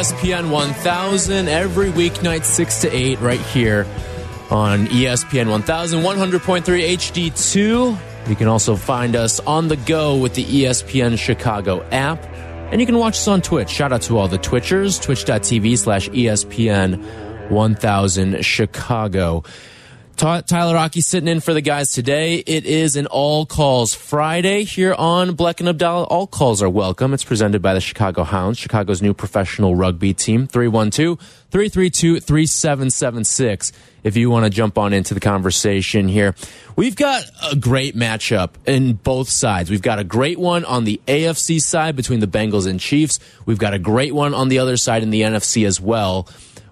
ESPN 1000 every weeknight 6 to 8 right here on ESPN 1000 100.3 HD2. You can also find us on the go with the ESPN Chicago app. And you can watch us on Twitch. Shout out to all the Twitchers, twitch.tv slash ESPN 1000 Chicago. Ty- Tyler Rocky sitting in for the guys today. It is an all calls Friday here on Bleck and Abdallah. All calls are welcome. It's presented by the Chicago Hounds, Chicago's new professional rugby team. 312 332 3776. If you want to jump on into the conversation here, we've got a great matchup in both sides. We've got a great one on the AFC side between the Bengals and Chiefs. We've got a great one on the other side in the NFC as well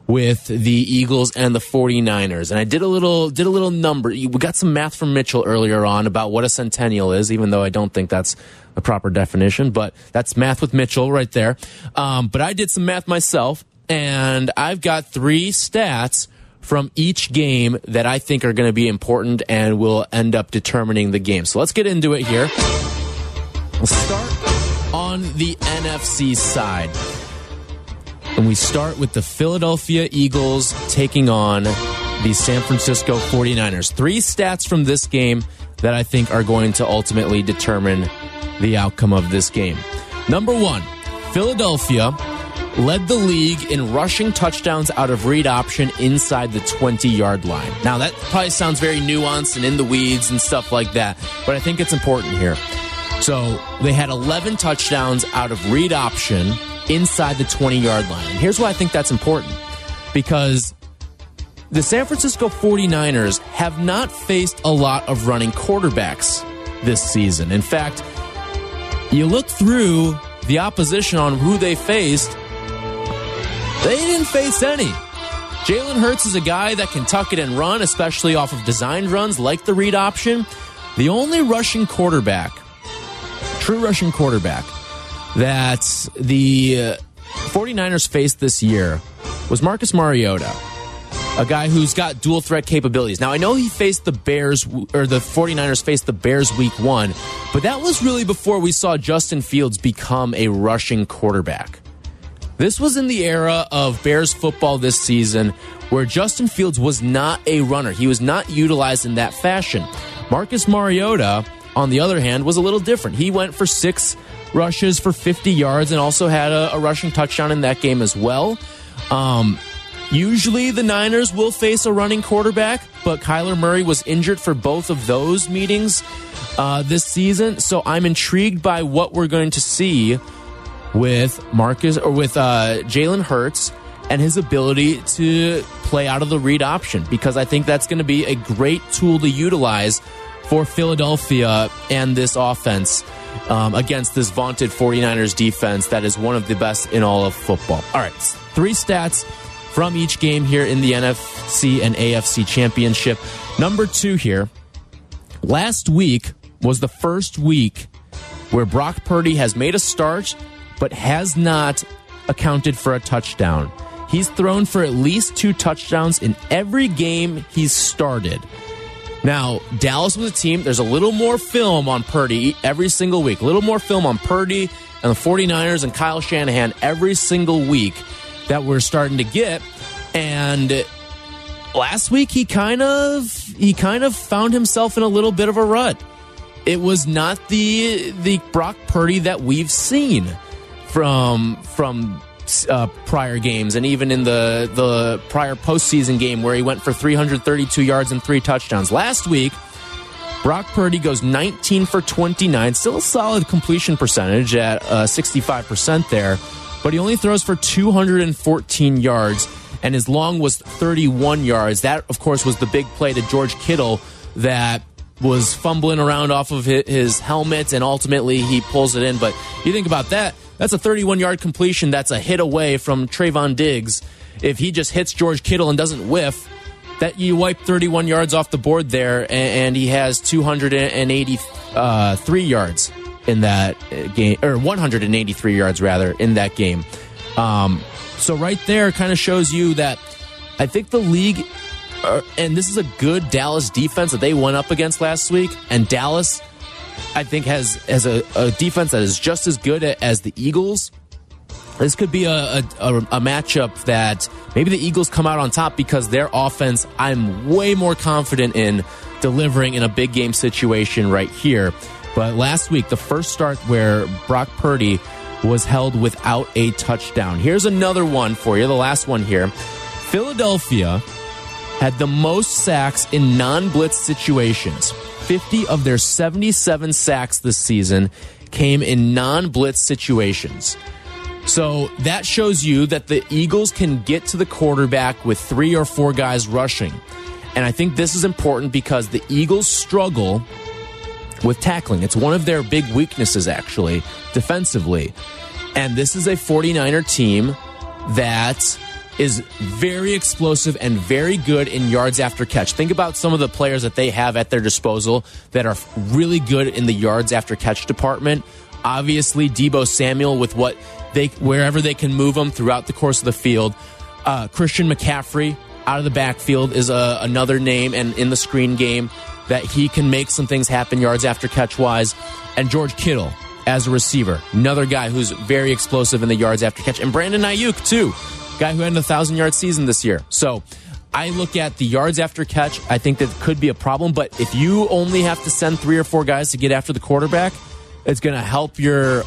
with the Eagles and the 49ers. And I did a little did a little number. We got some math from Mitchell earlier on about what a centennial is, even though I don't think that's the proper definition, but that's math with Mitchell right there. Um, but I did some math myself, and I've got three stats from each game that I think are going to be important and will end up determining the game. So let's get into it here. We'll start on the NFC side. And we start with the Philadelphia Eagles taking on the San Francisco 49ers. Three stats from this game that I think are going to ultimately determine the outcome of this game. Number one, Philadelphia led the league in rushing touchdowns out of read option inside the 20 yard line. Now, that probably sounds very nuanced and in the weeds and stuff like that, but I think it's important here. So they had 11 touchdowns out of read option inside the 20 yard line. And here's why I think that's important because the San Francisco 49ers have not faced a lot of running quarterbacks this season. In fact, you look through the opposition on who they faced, they didn't face any. Jalen Hurts is a guy that can tuck it and run, especially off of designed runs like the read option. The only rushing quarterback, true rushing quarterback, that the uh, 49ers faced this year was Marcus Mariota, a guy who's got dual threat capabilities. Now, I know he faced the Bears, or the 49ers faced the Bears week one, but that was really before we saw Justin Fields become a rushing quarterback. This was in the era of Bears football this season where Justin Fields was not a runner. He was not utilized in that fashion. Marcus Mariota, on the other hand, was a little different. He went for six rushes for 50 yards and also had a, a rushing touchdown in that game as well. Um, usually the Niners will face a running quarterback, but Kyler Murray was injured for both of those meetings uh, this season. So I'm intrigued by what we're going to see with Marcus or with uh, Jalen Hurts and his ability to play out of the read option because I think that's going to be a great tool to utilize for Philadelphia and this offense um, against this vaunted 49ers defense that is one of the best in all of football. All right, three stats from each game here in the NFC and AFC championship. Number two here. Last week was the first week where Brock Purdy has made a start but has not accounted for a touchdown. He's thrown for at least two touchdowns in every game he's started. Now, Dallas was a team, there's a little more film on Purdy every single week, a little more film on Purdy and the 49ers and Kyle Shanahan every single week that we're starting to get. And last week he kind of he kind of found himself in a little bit of a rut. It was not the the Brock Purdy that we've seen from from uh, prior games, and even in the the prior postseason game where he went for 332 yards and three touchdowns. Last week, Brock Purdy goes 19 for 29, still a solid completion percentage at uh, 65% there, but he only throws for 214 yards, and his long was 31 yards. That, of course, was the big play to George Kittle that was fumbling around off of his helmet, and ultimately he pulls it in. But you think about that. That's a 31 yard completion. That's a hit away from Trevon Diggs. If he just hits George Kittle and doesn't whiff, that you wipe 31 yards off the board there, and, he has 283 yards in that game, or 183 yards rather in that game. Um, so right there kind of shows you that I think the league, and this is a good Dallas defense that they went up against last week, and Dallas I think has has a, a defense that is just as good as the Eagles. this could be a, a, a, matchup that maybe the Eagles come out on top because their offense, I'm way more confident in delivering in a big game situation right here. But last week, the first start where Brock Purdy was held without a touchdown. Here's another one for you, the last one here. Philadelphia had the most sacks in non blitz situations. 50 of their 77 sacks this season came in non blitz situations. So that shows you that the Eagles can get to the quarterback with three or four guys rushing. And I think this is important because the Eagles struggle with tackling. It's one of their big weaknesses, actually, defensively. And this is a 49er team that is very explosive and very good in yards after catch. Think about some of the players that they have at their disposal that are really good in the yards after catch department. Obviously, Deebo Samuel with what they wherever they can move them throughout the course of the field. Uh, Christian McCaffrey out of the backfield is a, uh, another name, and in the screen game that he can make some things happen yards after catch wise. And George Kittle as a receiver, another guy who's very explosive in the yards after catch, and Brandon Aiyuk too, guy who had a thousand yard season this year. So. I look at the yards after catch. I think that could be a problem, but if you only have to send three or four guys to get after the quarterback, it's going to help your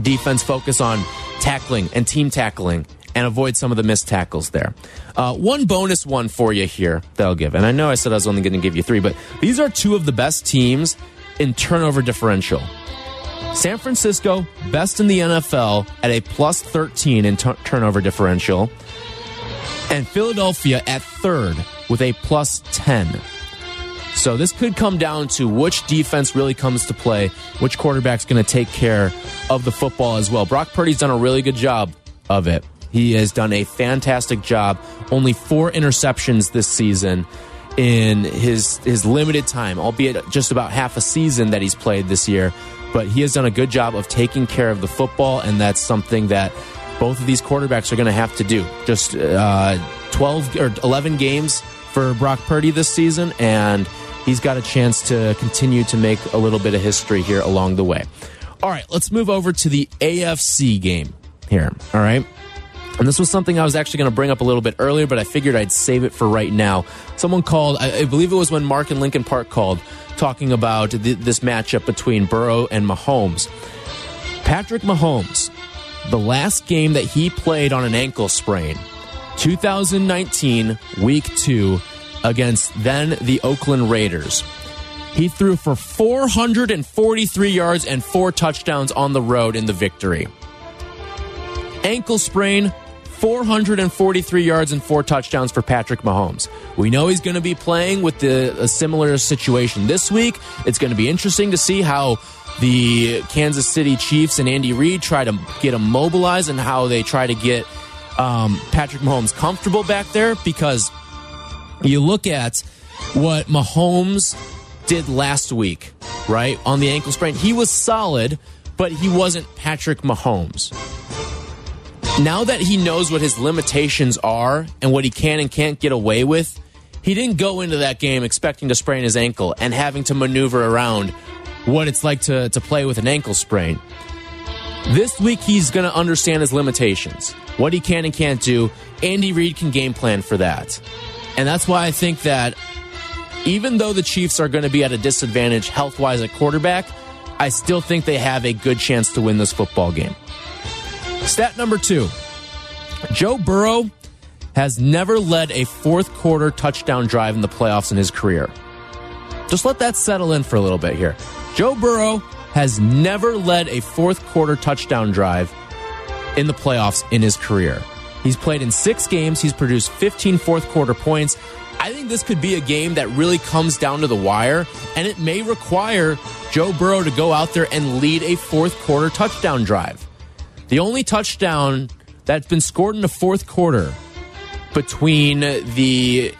defense focus on tackling and team tackling and avoid some of the missed tackles there. Uh, one bonus one for you here that I'll give. And I know I said I was only going to give you three, but these are two of the best teams in turnover differential. San Francisco, best in the NFL at a plus 13 in turnover differential. And Philadelphia at third with a plus 10. So this could come down to which defense really comes to play, which quarterback's going to take care of the football as well. Brock Purdy's done a really good job of it. He has done a fantastic job. Only four interceptions this season in his his limited time, albeit just about half a season that he's played this year. But he has done a good job of taking care of the football, and that's something that both of these quarterbacks are going to have to do. Just uh, twelve or eleven games for Brock Purdy this season, and he's got a chance to continue to make a little bit of history here along the way. All right, let's move over to the AFC game here. All right. And this was something I was actually going to bring up a little bit earlier, but I figured I'd save it for right now. Someone called, I, believe it was when Mark and Lincoln Park called, talking about this matchup between Burrow and Mahomes. Patrick Mahomes, the last game that he played on an ankle sprain, 2019, week two, against then the Oakland Raiders. He threw for 443 yards and four touchdowns on the road in the victory. Ankle sprain, 443 yards and four touchdowns for Patrick Mahomes. We know he's going to be playing with the, a similar situation this week. It's going to be interesting to see how the Kansas City Chiefs and Andy Reid try to get him mobilized and how they try to get um, Patrick Mahomes comfortable back there because you look at what Mahomes did last week, right? On the ankle sprain. He was solid, but he wasn't Patrick Mahomes. Now that he knows what his limitations are and what he can and can't get away with, he didn't go into that game expecting to sprain his ankle and having to maneuver around what it's like to, to play with an ankle sprain. This week, he's going to understand his limitations, what he can and can't do. Andy Reid can game plan for that. And that's why I think that even though the Chiefs are going to be at a disadvantage health wise at quarterback, I still think they have a good chance to win this football game. Stat number two Joe Burrow has never led a fourth quarter touchdown drive in the playoffs in his career. Just let that settle in for a little bit here. Joe Burrow has never led a fourth quarter touchdown drive in the playoffs in his career. He's played in six games. He's produced 15 fourth quarter points. I think this could be a game that really comes down to the wire, and it may require Joe Burrow to go out there and lead a fourth quarter touchdown drive. The only touchdown that's been scored in the fourth quarter between the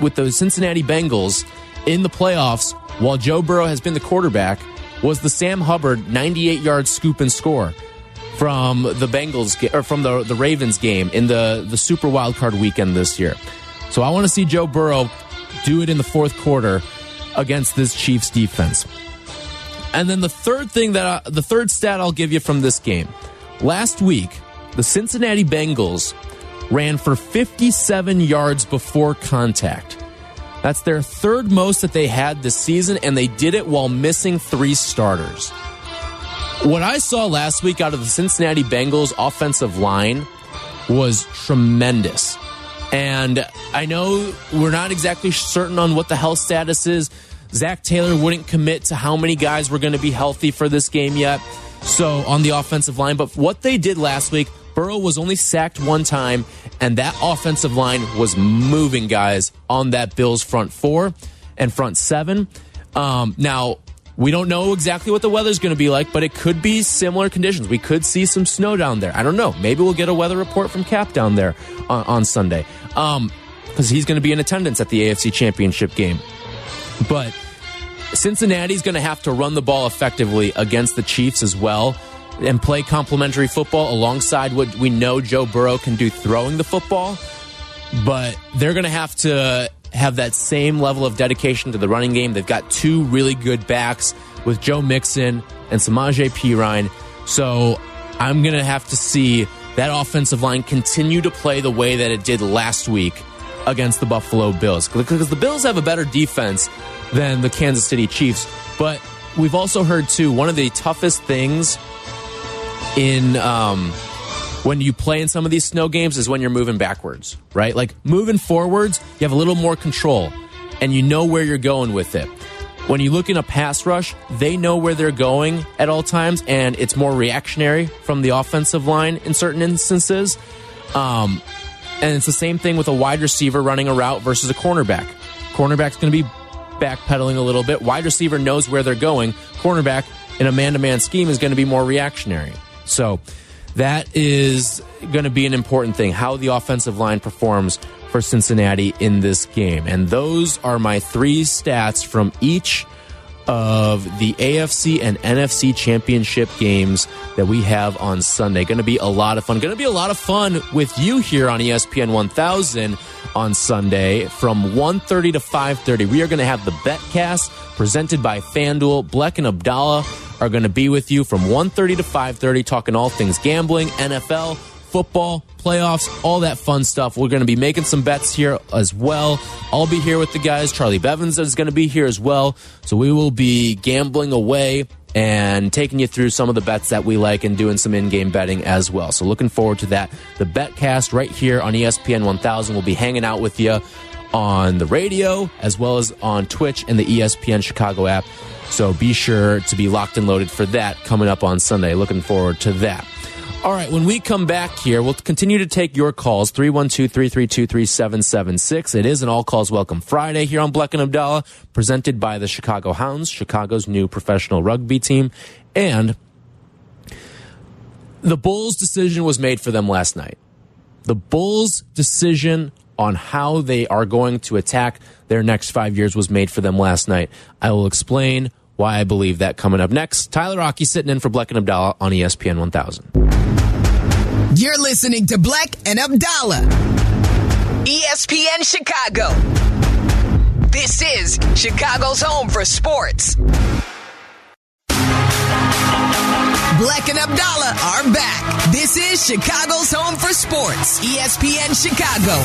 with the Cincinnati Bengals in the playoffs while Joe Burrow has been the quarterback was the Sam Hubbard 98 yard scoop and score from the Bengals or from the the Ravens game in the the Super Wild Card weekend this year. So I want to see Joe Burrow do it in the fourth quarter against this Chiefs defense. And then the third thing that I, the third stat I'll give you from this game. Last week, the Cincinnati Bengals ran for 57 yards before contact. That's their third most that they had this season, and they did it while missing three starters. What I saw last week out of the Cincinnati Bengals offensive line was tremendous. And I know we're not exactly certain on what the health status is. Zac Taylor wouldn't commit to how many guys were going to be healthy for this game yet. So on the offensive line, but what they did last week, Burrow was only sacked one time, and that offensive line was moving guys on that Bills front four and front seven. Um, now, we don't know exactly what the weather's going to be like, but it could be similar conditions. We could see some snow down there. I don't know. Maybe we'll get a weather report from Cap down there on, on Sunday because um, he's going to be in attendance at the AFC Championship game. But Cincinnati's going to have to run the ball effectively against the Chiefs as well and play complementary football alongside what we know Joe Burrow can do throwing the football. But they're going to have to have that same level of dedication to the running game. They've got two really good backs with Joe Mixon and Samaje Perine. So I'm going to have to see that offensive line continue to play the way that it did last week against the Buffalo Bills. Because the Bills have a better defense than the Kansas City Chiefs. But we've also heard, too, one of the toughest things in. Um, when you play in some of these snow games is when you're moving backwards, right? Like moving forwards, you have a little more control and you know where you're going with it. When you look in a pass rush, they know where they're going at all times, and it's more reactionary from the offensive line in certain instances. Um, and it's the same thing with a wide receiver running a route versus a cornerback. Cornerback's going to be backpedaling a little bit. Wide receiver knows where they're going. Cornerback in a man to man scheme is going to be more reactionary. So, that is going to be an important thing how the offensive line performs for Cincinnati in this game. And those are my three stats from each of the AFC and NFC championship games that we have on Sunday. Going to be a lot of fun. Going to be a lot of fun with you here on ESPN 1000 on Sunday from 1:30 to 5:30. We are going to have the Betcast presented by FanDuel. Bleck and Abdallah are going to be with you from 1.30 to 5.30 talking all things gambling, NFL, football, playoffs, all that fun stuff. We're going to be making some bets here as well. I'll be here with the guys. Charlie Bevins is going to be here as well. So we will be gambling away and taking you through some of the bets that we like and doing some in-game betting as well. So looking forward to that. The Betcast right here on ESPN 1000 will be hanging out with you on the radio as well as on Twitch and the ESPN Chicago app. So be sure to be locked and loaded for that coming up on Sunday. Looking forward to that. All right, when we come back here, we'll continue to take your calls 312 332 3776. It is an All Calls Welcome Friday here on Bleck and Abdallah, presented by the Chicago Hounds, Chicago's new professional rugby team. And the Bulls' decision was made for them last night. The Bulls' decision on how they are going to attack their next five years was made for them last night. I will explain why I believe that coming up next. Tyler Rocky sitting in for Bleck and Abdallah on ESPN 1000. You're listening to Bleck and Abdallah, ESPN Chicago. This is Chicago's home for sports. Bleck and Abdallah are back. This is Chicago's home for sports, ESPN Chicago.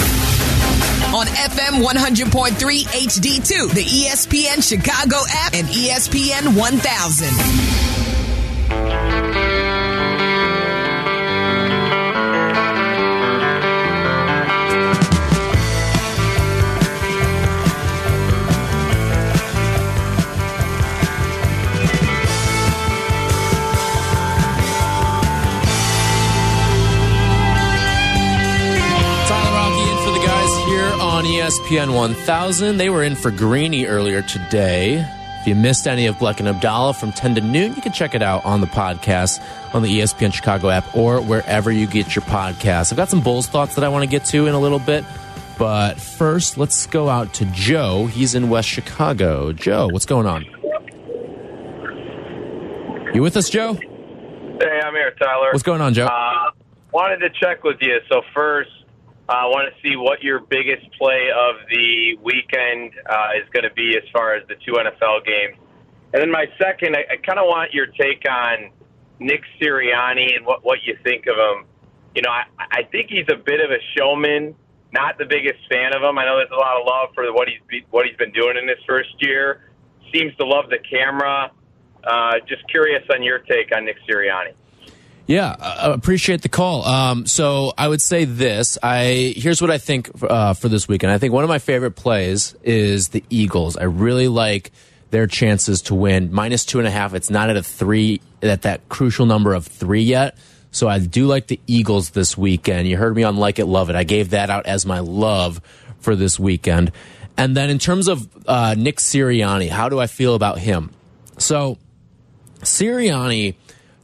On FM 100.3 HD2, the ESPN Chicago app, and ESPN 1000. On ESPN 1000. They were in for Greeny earlier today. If you missed any of Bleck and Abdallah from 10 to noon, you can check it out on the podcast on the ESPN Chicago app or wherever you get your podcasts. I've got some Bulls thoughts that I want to get to in a little bit. But first, let's go out to Joe. He's in West Chicago. Joe, what's going on? You with us, Joe? Hey, I'm here, Tyler. What's going on, Joe? Uh, wanted to check with you. So first, I want to see what your biggest play of the weekend uh, is going to be as far as the two NFL games. And then my second, I, I kind of want your take on Nick Sirianni and what, what you think of him. you know, I, I think he's a bit of a showman. Not the biggest fan of him. I know there's a lot of love for what he's be, what he's been doing in his first year. Seems to love the camera. Uh, just curious on your take on Nick Sirianni. Yeah, I appreciate the call. Um, so I would say this. I here's what I think uh, for this weekend. I think one of my favorite plays is the Eagles. I really like their chances to win minus two and a half. It's not at a three at that crucial number of three yet. So I do like the Eagles this weekend. You heard me on Like It Love It. I gave that out as my love for this weekend. And then in terms of uh, Nick Sirianni, how do I feel about him? So Sirianni,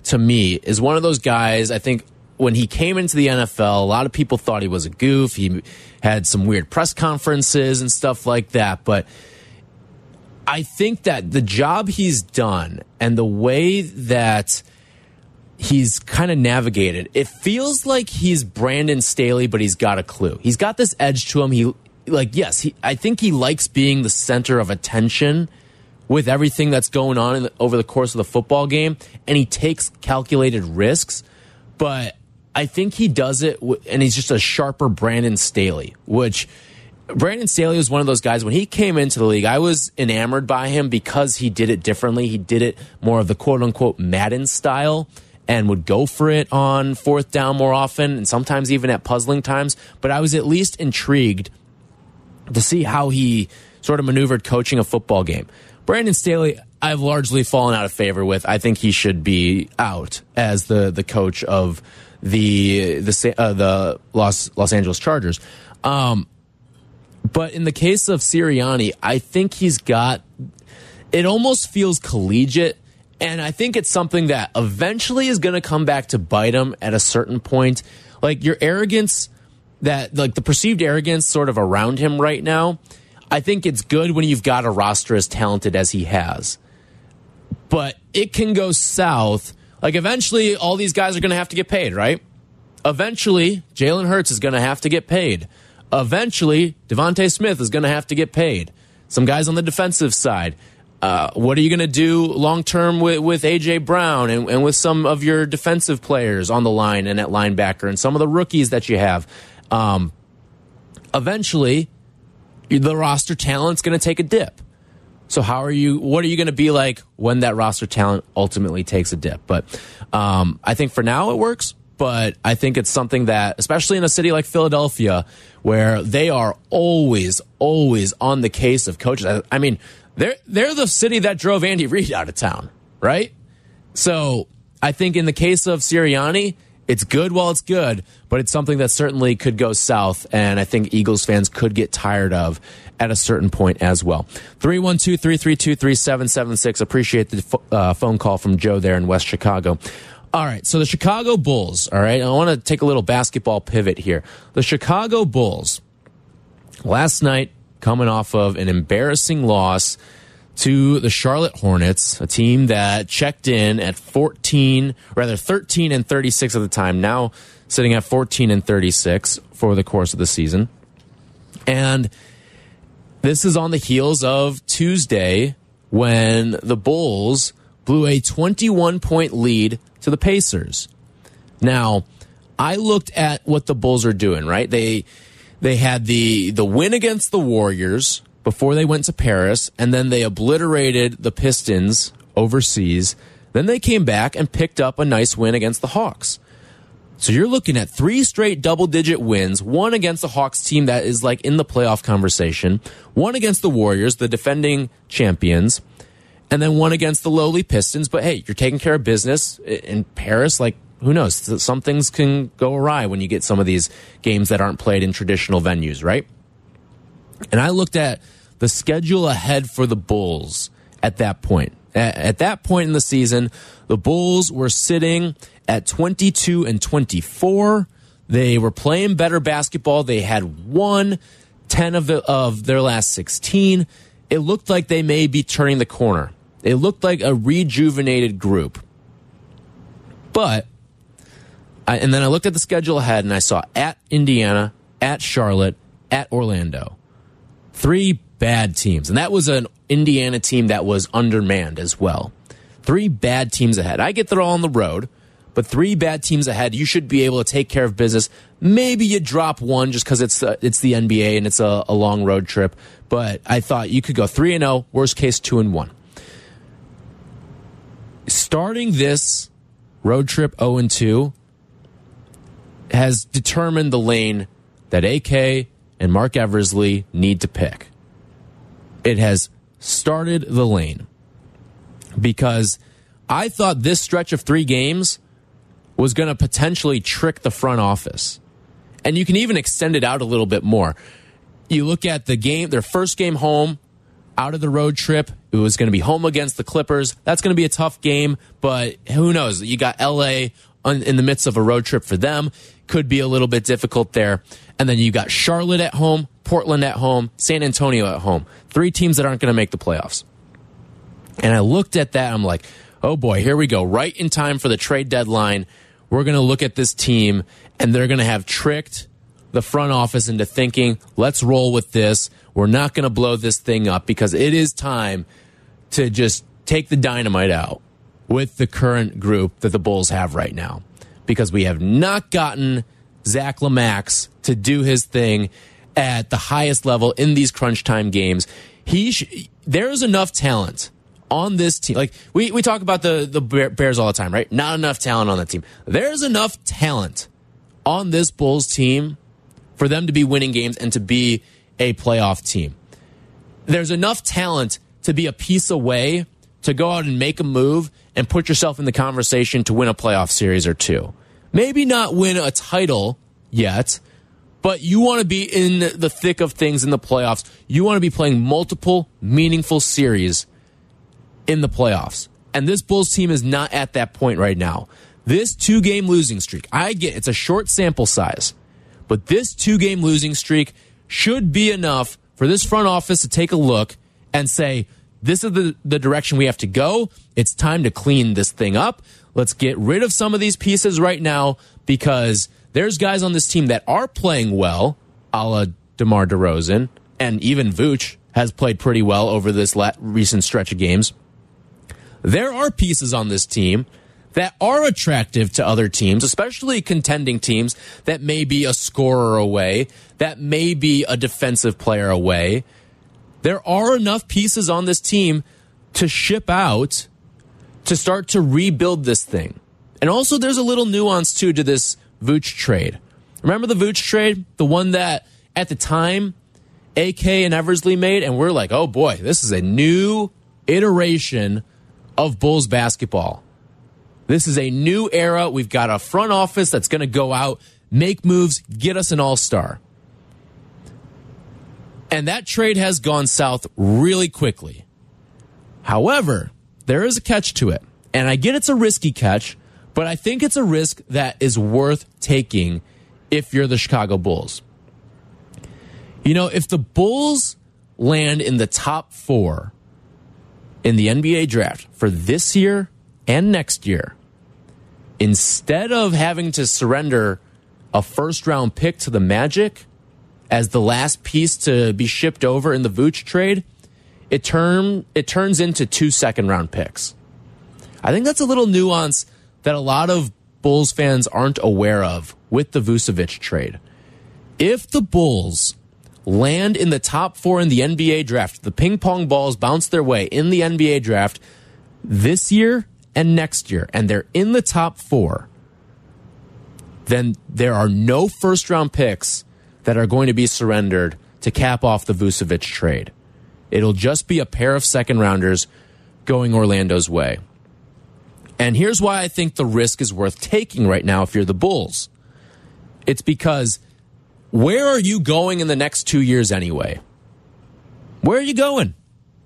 to me, is one of those guys. I think when he came into the NFL, a lot of people thought he was a goof. He had some weird press conferences and stuff like that. But I think that the job he's done and the way that he's kind of navigated. It feels like he's Brandon Staley, but he's got a clue. He's got this edge to him. He like yes, he, I think he likes being the center of attention with everything that's going on the, over the course of the football game, and he takes calculated risks. But I think he does it, and he's just a sharper Brandon Staley, which. Brandon Staley was one of those guys when he came into the league. I was enamored by him because he did it differently. He did it more of the quote unquote Madden style and would go for it on fourth down more often and sometimes even at puzzling times. But I was at least intrigued to see how he sort of maneuvered coaching a football game. Brandon Staley, I've largely fallen out of favor with. I think he should be out as the the coach of the the uh, the Los Los Angeles Chargers. Um, but in the case of Sirianni, I think he's got. It almost feels collegiate and I think it's something that eventually is going to come back to bite him at a certain point. Like your arrogance, that like the perceived arrogance sort of around him right now. I think it's good when you've got a roster as talented as he has. But it can go south. Like eventually, all these guys are going to have to get paid, right? Eventually, Jalen Hurts is going to have to get paid. Eventually, DeVonta Smith is going to have to get paid. Some guys on the defensive side. Uh, what are you going to do long term with, with AJ Brown and, and, with some of your defensive players on the line and at linebacker and some of the rookies that you have? Um, eventually, the roster talent's going to take a dip. So how are you? What are you going to be like when that roster talent ultimately takes a dip? But um, I think for now it works. But I think it's something that, especially in a city like Philadelphia, where they are always, always on the case of coaches. I, I mean, they're they're the city that drove Andy Reid out of town, right? So I think in the case of Sirianni, it's good while it's good, but it's something that certainly could go south, and I think Eagles fans could get tired of at a certain point as well. 312 332 3776. Appreciate the uh, phone call from Joe there in West Chicago. All right, so the Chicago Bulls, all right, I want to take a little basketball pivot here. The Chicago Bulls, last night, coming off of an embarrassing loss to the Charlotte Hornets, a team that checked in at 14, rather 13 and 36 at the time, now sitting at 14 and 36 for the course of the season. And this is on the heels of Tuesday when the Bulls blew a 21 point lead to the Pacers. Now, I looked at what the Bulls are doing, right? They they had the the win against the Warriors before they went to Paris, and then they obliterated the Pistons overseas. Then they came back and picked up a nice win against the Hawks. So you're looking at three straight double digit wins, one against the Hawks team that is like in the playoff conversation, one against the Warriors, the defending champions, and then one against the lowly Pistons. But hey, you're taking care of business in Paris. Like who knows? Some things can go awry when you get some of these games that aren't played in traditional venues, right? And I looked at the schedule ahead for the Bulls at that point. At that point in the season, the Bulls were sitting at 22 and 24. They were playing better basketball. They had won 10 of, the, of their last 16. It looked like they may be turning the corner. It looked like a rejuvenated group. But I, and then I looked at the schedule ahead and I saw at Indiana, at Charlotte, at Orlando. Three bad teams. And that was an Indiana team that was undermanned as well. Three bad teams ahead. I get they're all on the road, but three bad teams ahead, you should be able to take care of business. Maybe you drop one just because it's uh, it's the NBA and it's a, a long road trip. But I thought you could go three and zero, worst case two and one. Starting this road trip zero and two has determined the lane that AK and Marc Eversley need to pick. It has started the lane because I thought this stretch of three games was going to potentially trick the front office. And you can even extend it out a little bit more. You look at the game, their first game home out of the road trip. It was going to be home against the Clippers. That's going to be a tough game, but who knows? You got LA in the midst of a road trip for them. Could be a little bit difficult there. And then you got Charlotte at home, Portland at home, San Antonio at home. Three teams that aren't going to make the playoffs. And I looked at that. I'm like, oh boy, here we go. Right in time for the trade deadline. We're going to look at this team and they're going to have tricked the front office into thinking, let's roll with this. We're not going to blow this thing up because it is time to just take the dynamite out with the current group that the Bulls have right now. Because we have not gotten Zach LaVine to do his thing at the highest level in these crunch time games. He there's enough talent on this team. Like we, we talk about the, the Bears all the time, right? Not enough talent on that team. There's enough talent on this Bulls team for them to be winning games and to be a playoff team. There's enough talent to be a piece away to go out and make a move and put yourself in the conversation to win a playoff series or two. Maybe not win a title yet, but you want to be in the thick of things in the playoffs. You want to be playing multiple meaningful series in the playoffs. And this Bulls team is not at that point right now. This two game losing streak, I get it's a short sample size, but this two game losing streak should be enough for this front office to take a look and say, this is the, the direction we have to go. It's time to clean this thing up. Let's get rid of some of these pieces right now because there's guys on this team that are playing well, a la DeMar DeRozan, and even Vooch has played pretty well over this recent stretch of games. There are pieces on this team that are attractive to other teams, especially contending teams that may be a scorer away, that may be a defensive player away. There are enough pieces on this team to ship out to start to rebuild this thing. And also, there's a little nuance too to this Vooch trade. Remember the Vooch trade? The one that at the time AK and Eversley made? And we're like, oh boy, this is a new iteration of Bulls basketball. This is a new era. We've got a front office that's going to go out, make moves, get us an all star. And that trade has gone south really quickly. However, there is a catch to it. And I get it's a risky catch, but I think it's a risk that is worth taking if you're the Chicago Bulls. You know, if the Bulls land in the top four in the NBA draft for this year and next year, instead of having to surrender a first round pick to the Magic as the last piece to be shipped over in the Vooch trade, it turn it turns into two second round picks. I think that's a little nuance that a lot of Bulls fans aren't aware of with the Vucevic trade. If the Bulls land in the top four in the NBA draft, the ping pong balls bounce their way in the NBA draft this year and next year, and they're in the top four, then there are no first round picks that are going to be surrendered to cap off the Vucevic trade. It'll just be a pair of second rounders going Orlando's way. And here's why I think the risk is worth taking right now if you're the Bulls. It's because where are you going in the next two years anyway? Where are you going?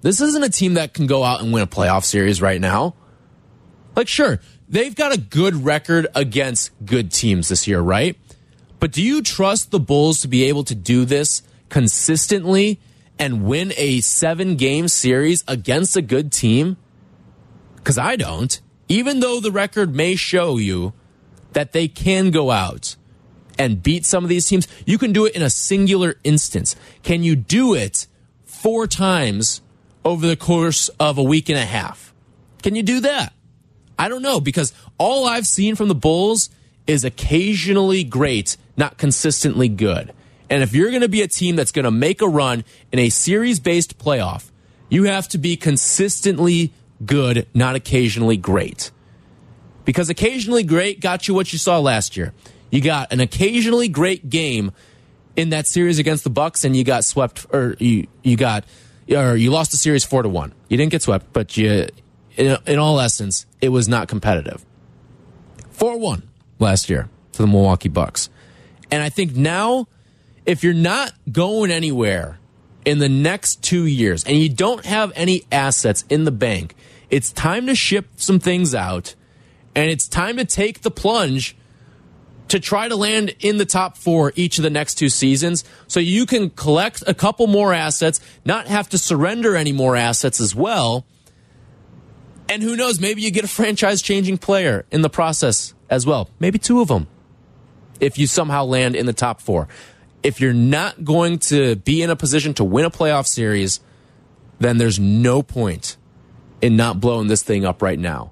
This isn't a team that can go out and win a playoff series right now. Like, sure, they've got a good record against good teams this year, right? But do you trust the Bulls to be able to do this consistently and win a seven game series against a good team? Because I don't. Even though the record may show you that they can go out and beat some of these teams, you can do it in a singular instance. Can you do it four times over the course of a week and a half? Can you do that? I don't know because all I've seen from the Bulls is occasionally great, not consistently good. And if you're going to be a team that's going to make a run in a series based playoff, you have to be consistently good, not occasionally great. Because occasionally great got you what you saw last year. You got an occasionally great game in that series against the Bucks, and you got swept, or you you got, or you lost the series four to one. You didn't get swept, but you, in, in all essence, it was not competitive. Four one last year to the Milwaukee Bucks, and I think now, if you're not going anywhere in the next two years, and you don't have any assets in the bank, it's time to ship some things out, and it's time to take the plunge to try to land in the top four each of the next two seasons so you can collect a couple more assets, not have to surrender any more assets as well. And who knows, maybe you get a franchise changing player in the process as well. Maybe two of them if you somehow land in the top four. If you're not going to be in a position to win a playoff series, then there's no point in not blowing this thing up right now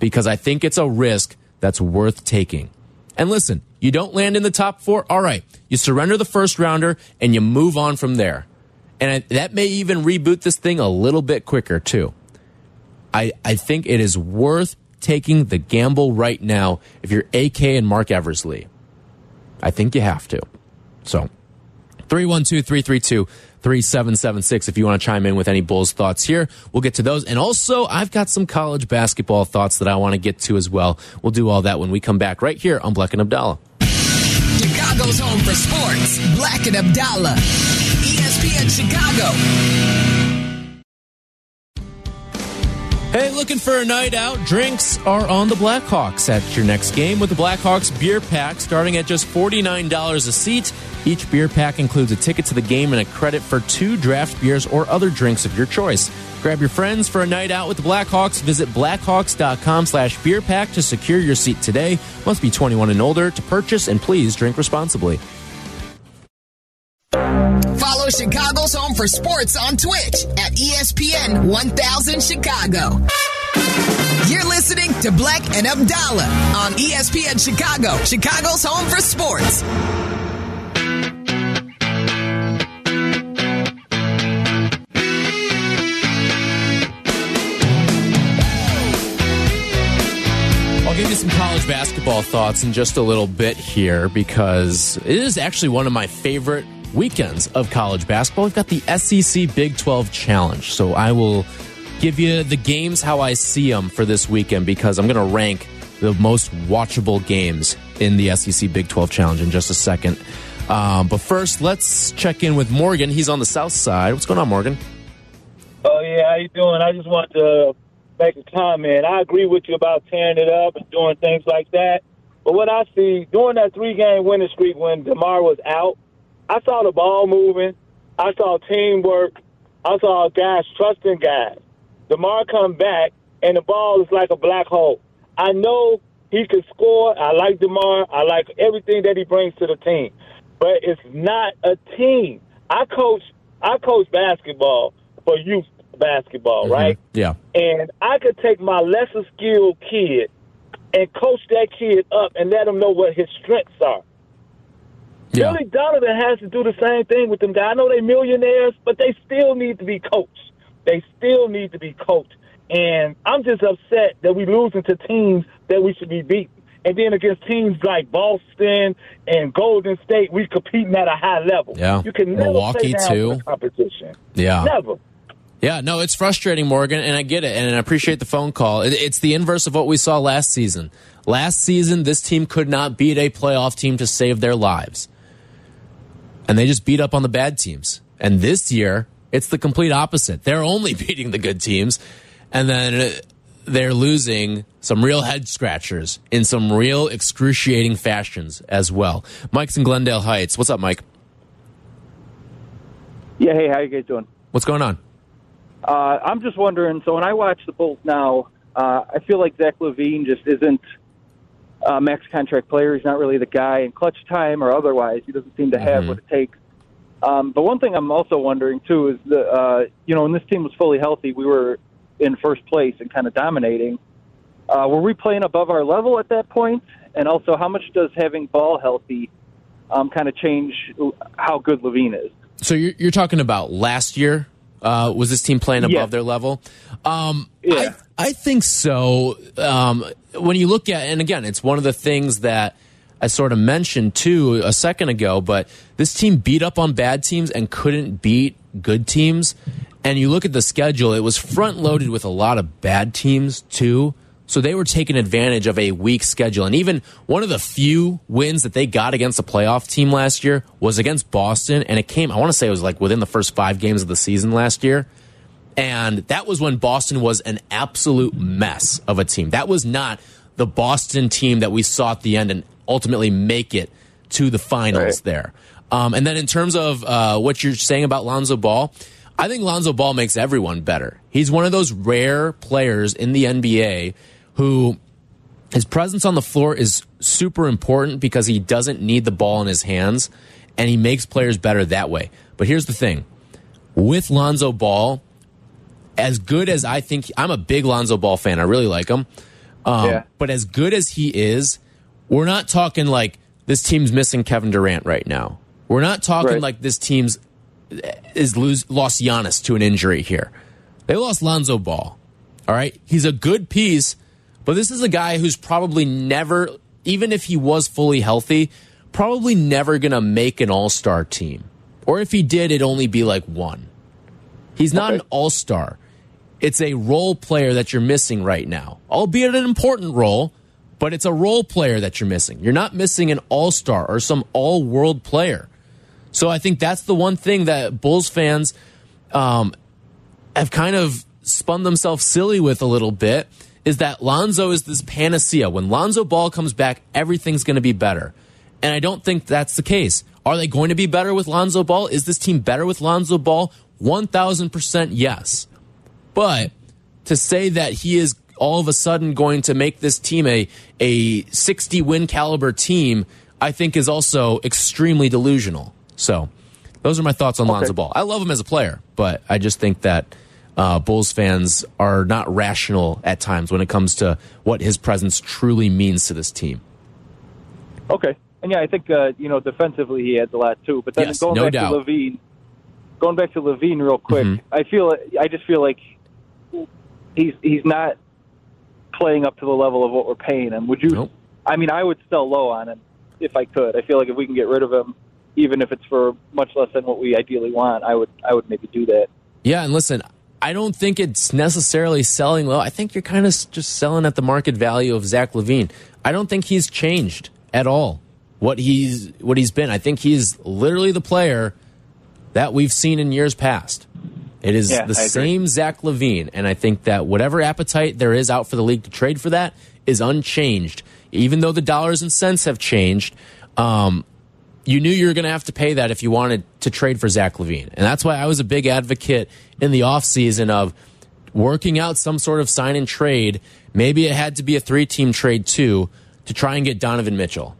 because I think it's a risk that's worth taking. And listen, you don't land in the top four. All right. You surrender the first rounder and you move on from there. And that may even reboot this thing a little bit quicker, too. I, I think it is worth taking the gamble right now if you're AK and Marc Eversley. I think you have to. So, 312 332 3776 if you want to chime in with any Bulls thoughts here. We'll get to those. And also, I've got some college basketball thoughts that I want to get to as well. We'll do all that when we come back right here on Bleck and Abdallah. Chicago's home for sports. Bleck and Abdallah. ESPN Chicago. Hey, looking for a night out? Drinks are on the Blackhawks at your next game with the Blackhawks beer pack starting at just $49 a seat. Each beer pack includes a ticket to the game and a credit for two draft beers or other drinks of your choice. Grab your friends for a night out with the Blackhawks. Visit blackhawks.com slash beer pack to secure your seat today. Must be 21 and older to purchase and please drink responsibly. Follow Chicago's Home for Sports on Twitch at ESPN 1000 Chicago. You're listening to Bleck and Abdallah on ESPN Chicago, Chicago's Home for Sports. I'll give you some college basketball thoughts in just a little bit here because it is actually one of my favorite weekends of college basketball. We've got the SEC Big 12 Challenge. So I will give you the games how I see them for this weekend because I'm going to rank the most watchable games in the SEC Big 12 Challenge in just a second. Um, but first, let's check in with Morgan. He's on the south side. What's going on, Morgan? Oh yeah, how you doing? I just want to make a comment. I agree with you about tearing it up and doing things like that. But what I see during that three game winning streak when DeMar was out, I saw the ball moving. I saw teamwork. I saw guys trusting guys. DeMar come back and the ball is like a black hole. I know he can score. I like DeMar. I like everything that he brings to the team. But it's not a team. I coach I coach basketball for youth basketball, mm-hmm. right? Yeah. And I could take my lesser skilled kid and coach that kid up and let him know what his strengths are. Yeah. Billy Donovan has to do the same thing with them guys. I know they're millionaires, but they still need to be coached. They still need to be coached. And I'm just upset that we losing to teams that we should be beating. And then against teams like Boston and Golden State, we're competing at a high level. Yeah. You can never Milwaukee, too. competition. Yeah. Never. Yeah, no, it's frustrating, Morgan, and I get it, and I appreciate the phone call. It's the inverse of what we saw last season. Last season, this team could not beat a playoff team to save their lives. And they just beat up on the bad teams. And this year, it's the complete opposite. They're only beating the good teams, and then uh, they're losing some real head scratchers in some real excruciating fashions as well. Mike's in Glendale Heights. What's up, Mike? Yeah, hey, how you guys doing? What's going on? Uh, I'm just wondering. So when I watch the Bulls now, uh, I feel like Zach LaVine just isn't a max contract player. He's not really the guy in clutch time or otherwise. He doesn't seem to have Mhm. what it takes. Um, but one thing I'm also wondering too is the uh, you know when this team was fully healthy, we were in first place and kind of dominating. Uh, Uh, were we playing above our level at that point? And also, how much does having Ball healthy um, kind of change how good LaVine is? So you're, you're talking about last year? Uh, was this team playing above Yeah. their level? Um, Yeah. I, I think so. Um, when you look at, and again, it's one of the things that I sort of mentioned too a second ago, but this team beat up on bad teams and couldn't beat good teams. And you look at the schedule, it was front loaded with a lot of bad teams too. So they were taking advantage of a weak schedule. And even one of the few wins that they got against a playoff team last year was against Boston. And it came, I want to say it was like within the first five games of the season last year. And that was when Boston was an absolute mess of a team. That was not the Boston team that we saw at the end and ultimately make it to the finals Right. there. Um, and then in terms of uh, what you're saying about Lonzo Ball, I think Lonzo Ball makes everyone better. He's one of those rare players in the NBA who his presence on the floor is super important because he doesn't need the ball in his hands and he makes players better that way. But here's the thing with Lonzo Ball, as good as I think, I'm a big Lonzo Ball fan. I really like him. Um, Yeah. But as good as he is, we're not talking like this team's missing Kevin Durant right now. We're not talking Right. like this team's is lose lost Giannis to an injury here. They lost Lonzo Ball. All right, he's a good piece, but this is a guy who's probably never, even if he was fully healthy, probably never going to make an All Star team. Or if he did, it'd only be like one. He's not Okay. an All Star. It's a role player that you're missing right now, albeit an important role, but it's a role player that you're missing. You're not missing an All Star or some all world player. So I think that's the one thing that Bulls fans um, have kind of spun themselves silly with a little bit is that Lonzo is this panacea. When Lonzo Ball comes back, everything's going to be better. And I don't think that's the case. Are they going to be better with Lonzo Ball? Is this team better with Lonzo Ball? 1000% yes. But to say that he is all of a sudden going to make this team a, a 60 win caliber team, I think is also extremely delusional. So those are my thoughts on Lonzo Ball. I love him as a player, but I just think that uh, Bulls fans are not rational at times when it comes to what his presence truly means to this team. Okay. And yeah, I think uh, you know defensively he adds a lot too. But then Yes, going no back doubt. to LaVine, going back to LaVine real quick, Mhm. I feel I just feel like he's he's not playing up to the level of what we're paying him. Would you? Nope. I mean, I would sell low on him if I could. I feel like if we can get rid of him, even if it's for much less than what we ideally want, I would I would maybe do that. Yeah, and listen, I don't think it's necessarily selling low. I think you're kind of just selling at the market value of Zach LaVine. I don't think he's changed at all what he's what he's been. I think he's literally the player that we've seen in years past. It is Yeah, the same Zach LaVine, and I think that whatever appetite there is out for the league to trade for that is unchanged. Even though the dollars and cents have changed, um, you knew you were going to have to pay that if you wanted to trade for Zach LaVine. And that's why I was a big advocate in the offseason of working out some sort of sign and trade. Maybe it had to be a three team trade too to try and get Donovan Mitchell.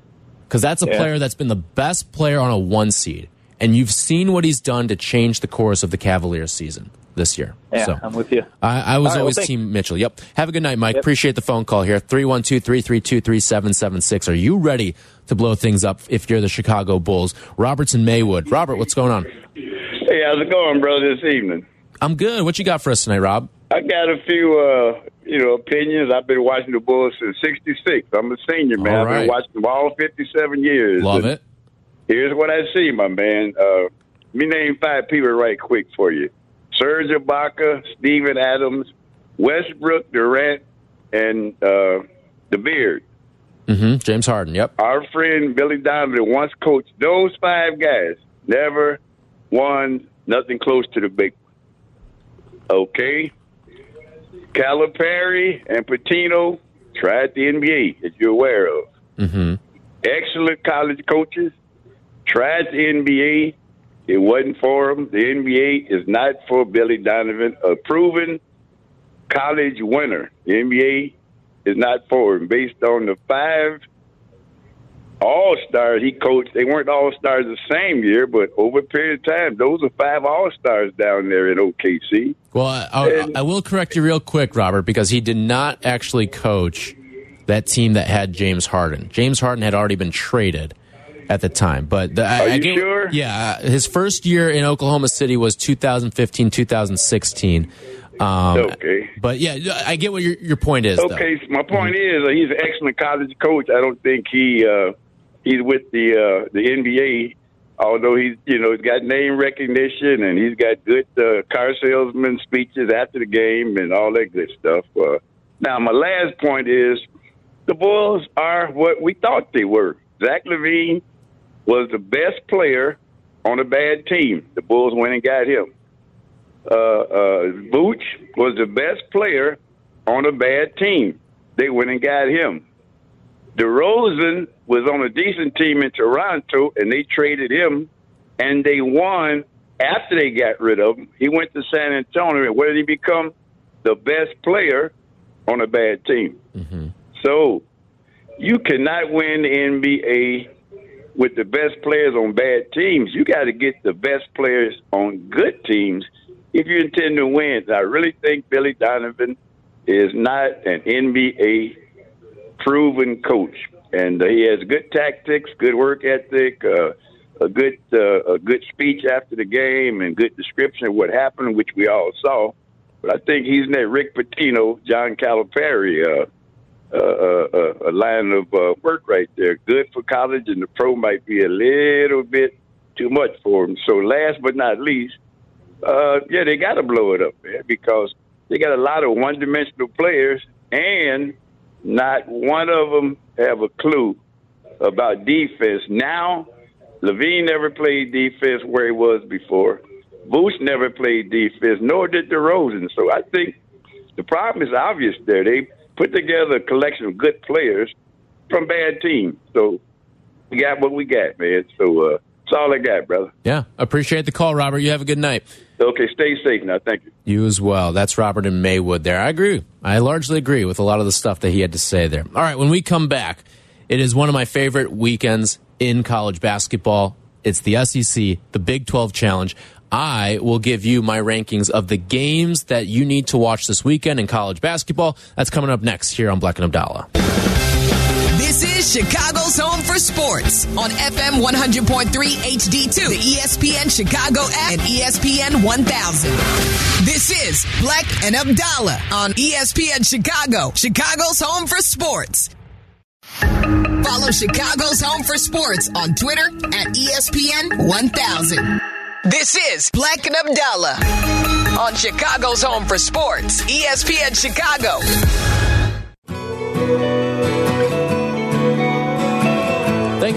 Because that's a Yeah. player that's been the best player on a one seed. And you've seen what he's done to change the course of the Cavaliers season this year. Yeah, so I'm with you. I, I was right, well, always thanks. Team Mitchell. Yep. Have a good night, Mike. Yep. Appreciate the phone call here. 312 332 3776. Are you ready to blow things up if you're the Chicago Bulls? Robert in Maywood. Robert, what's going on? Hey, how's it going, brother, this evening? I'm good. What you got for us tonight, Rob? I got a few, uh, you know, opinions. I've been watching the Bulls since '66. I'm a senior, man. All I've been watching them all 57 years. Love it. Here's what I see, my man. Uh, me name five people right quick for you: Serge Ibaka, Steven Adams, Westbrook, Durant, and uh, the Beard. Hmm James Harden. Yep. Our friend Billy Donovan once coached those five guys. Never won nothing close to the big one. Okay. Calipari and Pitino tried the NBA, as you're aware of. hmm Excellent college coaches. Tried the NBA. It wasn't for them. The NBA is not for Billy Donovan, a proven college winner. The NBA is not for him based on the five all stars he coached. They weren't all stars the same year, but over a period of time, those are five all stars down there in OKC. Well, I, I, I, will correct you real quick, Robert, because he did not actually coach that team that had James Harden. James Harden had already been traded at the time. But the, Are I, you sure? Yeah, his first year in Oklahoma City was 2015, 2016. Um, okay. But yeah, I get what your your point is. Okay, though. my point mm-hmm. is uh, he's an excellent college coach. I don't think he uh, he's with the uh, the NBA. Although he's you know he's got name recognition and he's got good uh, car salesman speeches after the game and all that good stuff. Uh, now my last point is the Bulls are what we thought they were. Zach LaVine was the best player on a bad team. The Bulls went and got him. Uh, uh, Vooch was the best player on a bad team. They went and got him. DeRozan was on a decent team in Toronto, and they traded him, and they won after they got rid of him. He went to San Antonio, and where did he become? The best player on a bad team. Mm-hmm. So you cannot win the NBA with the best players on bad teams. You got to get the best players on good teams if you intend to win. I really think Billy Donovan is not an NBA proven coach, and uh, he has good tactics, good work ethic, uh, a good uh, a good speech after the game, and good description of what happened, which we all saw. But I think he's in that Rick Pitino, John Calipari uh, uh, uh, a line of uh, work right there. Good for college, and the pro might be a little bit too much for him. So, last but not least, uh, yeah, they got to blow it up, man, because they got a lot of one-dimensional players, and not one of them have a clue about defense. Now, LaVine never played defense where he was before. Vooch never played defense, nor did DeRozan. So I think the problem is obvious there. They put together a collection of good players from bad teams. So we got what we got, man. So uh, that's all I got, brother. Yeah, appreciate the call, Robert. You have a good night. Okay, stay safe now. Thank you. You as well. That's Robert in Maywood there. I agree. I largely agree with a lot of the stuff that he had to say there. All right, when we come back, it is one of my favorite weekends in college basketball. It's the SEC, the Big 12 Challenge. I will give you my rankings of the games that you need to watch this weekend in college basketball. That's coming up next here on Bleck and Abdallah. This is Chicago's home for sports on FM 100.3 HD2, the ESPN Chicago app, and ESPN 1000. This is Bleck and Abdallah on ESPN Chicago, Chicago's home for sports. Follow Chicago's home for sports on Twitter at ESPN 1000. This is Bleck and Abdallah on Chicago's home for sports, ESPN Chicago.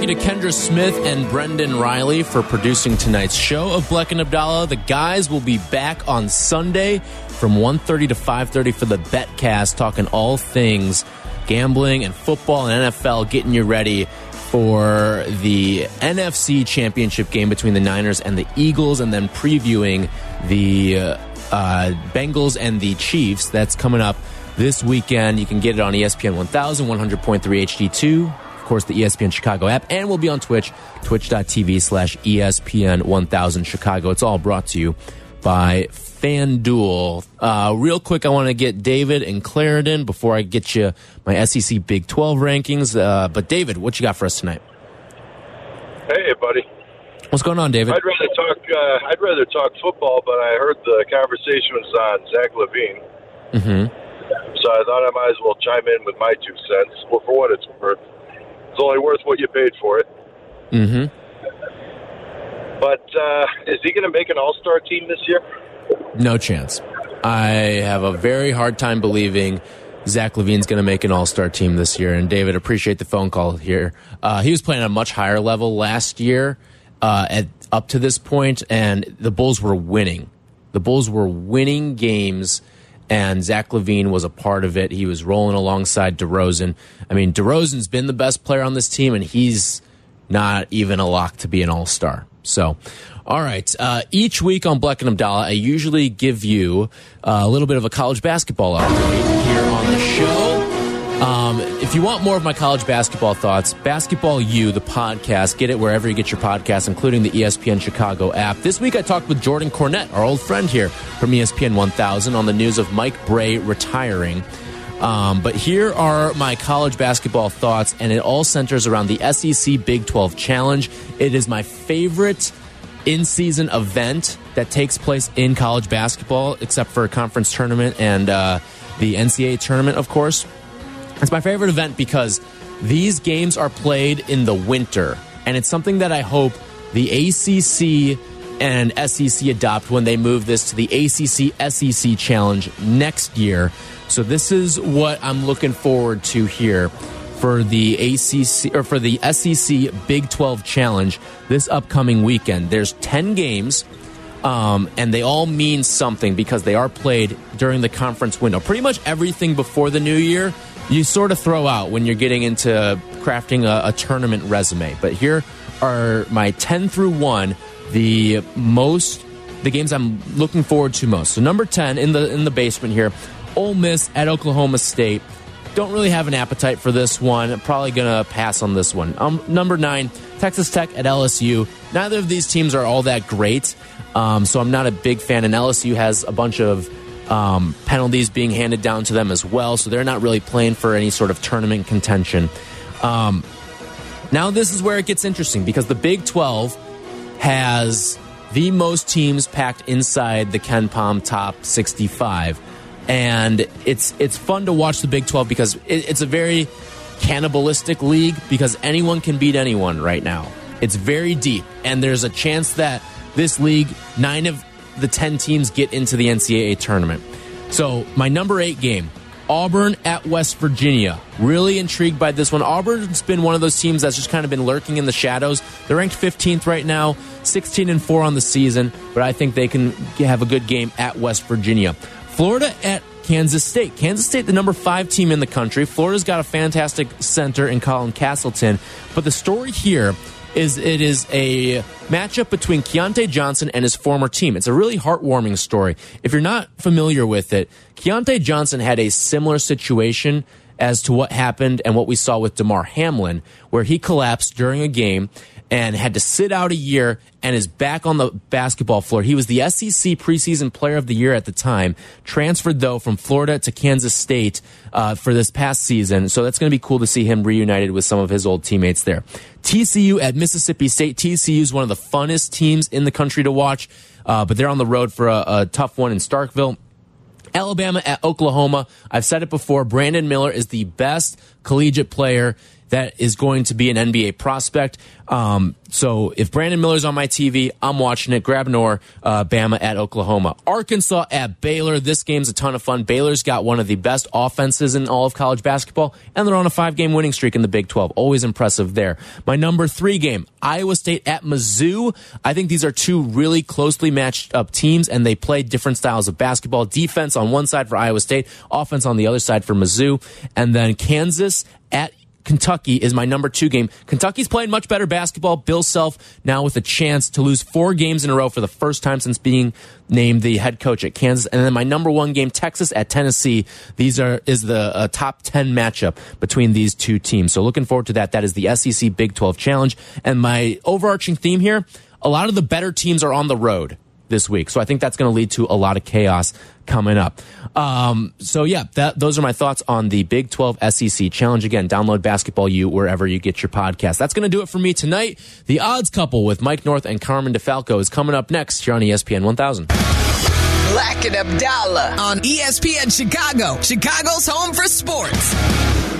To Kendra Smith and Brendan Riley for producing tonight's show of Bleck and Abdallah. The guys will be back on Sunday from 1.30 to 5.30 for the Betcast, talking all things gambling and football and NFL, getting you ready for the NFC Championship game between the Niners and the Eagles, and then previewing the uh, uh, Bengals and the Chiefs. That's coming up this weekend. You can get it on ESPN 1000, 100.3 HD2, of course, the ESPN Chicago app, and we'll be on Twitch, twitch.tv slash ESPN 1000 Chicago. It's all brought to you by FanDuel. Uh, real quick, I want to get David and Clarendon before I get you my SEC Big 12 rankings. Uh, but, David, what you got for us tonight? Hey, buddy. What's going on, David? I'd rather talk. Uh, I'd rather talk football, but I heard the conversation was on Zach LaVine, Mm-hmm. So I thought I might as well chime in with my two cents. Well, for what it's worth, it's only worth what you paid for it. Mm-hmm. But uh, is he going to make an All Star team this year? No chance. I have a very hard time believing Zach LaVine's going to make an All Star team this year. And David, appreciate the phone call here. Uh, he was playing at a much higher level last year, uh, at up to this point, and the Bulls were winning. The Bulls were winning games, and Zach LaVine was a part of it. He was rolling alongside DeRozan. I mean, DeRozan's been the best player on this team, and he's not even a lock to be an All Star. So, all right. Uh, each week on Bleck and Abdallah, I usually give you uh, a little bit of a college basketball update here on the show. Um, if you want more of my college basketball thoughts, Basketball U, the podcast, get it wherever you get your podcasts, including the ESPN Chicago app. This week I talked with Jordan Cornette, our old friend here from ESPN 1000, on the news of Mike Brey retiring. Um, but here are my college basketball thoughts, and it all centers around the SEC Big 12 Challenge. It is my favorite in season event that takes place in college basketball, except for a conference tournament and uh, the NCAA tournament, of course. It's my favorite event because these games are played in the winter, and it's something that I hope the ACC and SEC adopt when they move this to the ACC SEC Challenge next year. So this is what I'm looking forward to here for the ACC or for the SEC Big 12 Challenge this upcoming weekend. There's 10 games. Um, and they all mean something because they are played during the conference window. Pretty much everything before the new year you sort of throw out when you're getting into crafting a, a tournament resume. But here are my 10 through 1, the most the games I'm looking forward to most. So number 10 in the in the basement here, Ole Miss at Oklahoma State. Don't really have an appetite for this one. Probably going to pass on this one. Um, number nine, Texas Tech at LSU. Neither of these teams are all that great, um, so I'm not a big fan. And LSU has a bunch of um, penalties being handed down to them as well, so they're not really playing for any sort of tournament contention. Um, now, this is where it gets interesting because the Big 12 has the most teams packed inside the KenPom top 65 and it's it's fun to watch the Big 12 because it, it's a very cannibalistic league because anyone can beat anyone right now. It's very deep, and there's a chance that this league, nine of the 10 teams get into the NCAA tournament. So, my number eight game, Auburn at West Virginia. Really intrigued by this one. Auburn's been one of those teams that's just kind of been lurking in the shadows. They're ranked 15th right now, 16 and 4 on the season, but I think they can have a good game at West Virginia. Florida at Kansas State. Kansas State, the number five team in the country. Florida's got a fantastic center in Colin Castleton. But the story here is it is a matchup between Keyontae Johnson and his former team. It's a really heartwarming story. If you're not familiar with it, Keyontae Johnson had a similar situation as to what happened and what we saw with Damar Hamlin, where he collapsed during a game and had to sit out a year and is back on the basketball floor. He was the SEC preseason player of the year at the time, transferred though from Florida to Kansas State uh, for this past season. So that's going to be cool to see him reunited with some of his old teammates there. TCU at Mississippi State. TCU is one of the funnest teams in the country to watch, uh, but they're on the road for a, a tough one in Starkville. Alabama at Oklahoma. I've said it before. Brandon Miller is the best collegiate player that is going to be an NBA prospect. Um, so if Brandon Miller's on my TV, I'm watching it. Grab Nor, uh, Bama at Oklahoma. Arkansas at Baylor. This game's a ton of fun. Baylor's got one of the best offenses in all of college basketball, and they're on a five game winning streak in the Big 12. Always impressive there. My number three game, Iowa State at Mizzou. I think these are two really closely matched up teams, and they play different styles of basketball. Defense on one side for Iowa State, offense on the other side for Mizzou. And then Kansas at Kentucky is my number two game. Kentucky's playing much better basketball. Bill Self now with a chance to lose four games in a row for the first time since being named the head coach at Kansas. And then my number one game, Texas at Tennessee. These are is the uh, top ten matchup between these two teams. So looking forward to that. That is the SEC Big 12 Challenge. And my overarching theme here: a lot of the better teams are on the road this week. So I think that's going to lead to a lot of chaos coming up. Um, so yeah, that, those are my thoughts on the Big 12 SEC Challenge. Again, download Basketball U wherever you get your podcast. That's going to do it for me tonight. The Odds Couple with Mike North and Carmen DeFalco is coming up next here on ESPN 1000. Bleck and Abdallah on ESPN Chicago, Chicago's home for sports.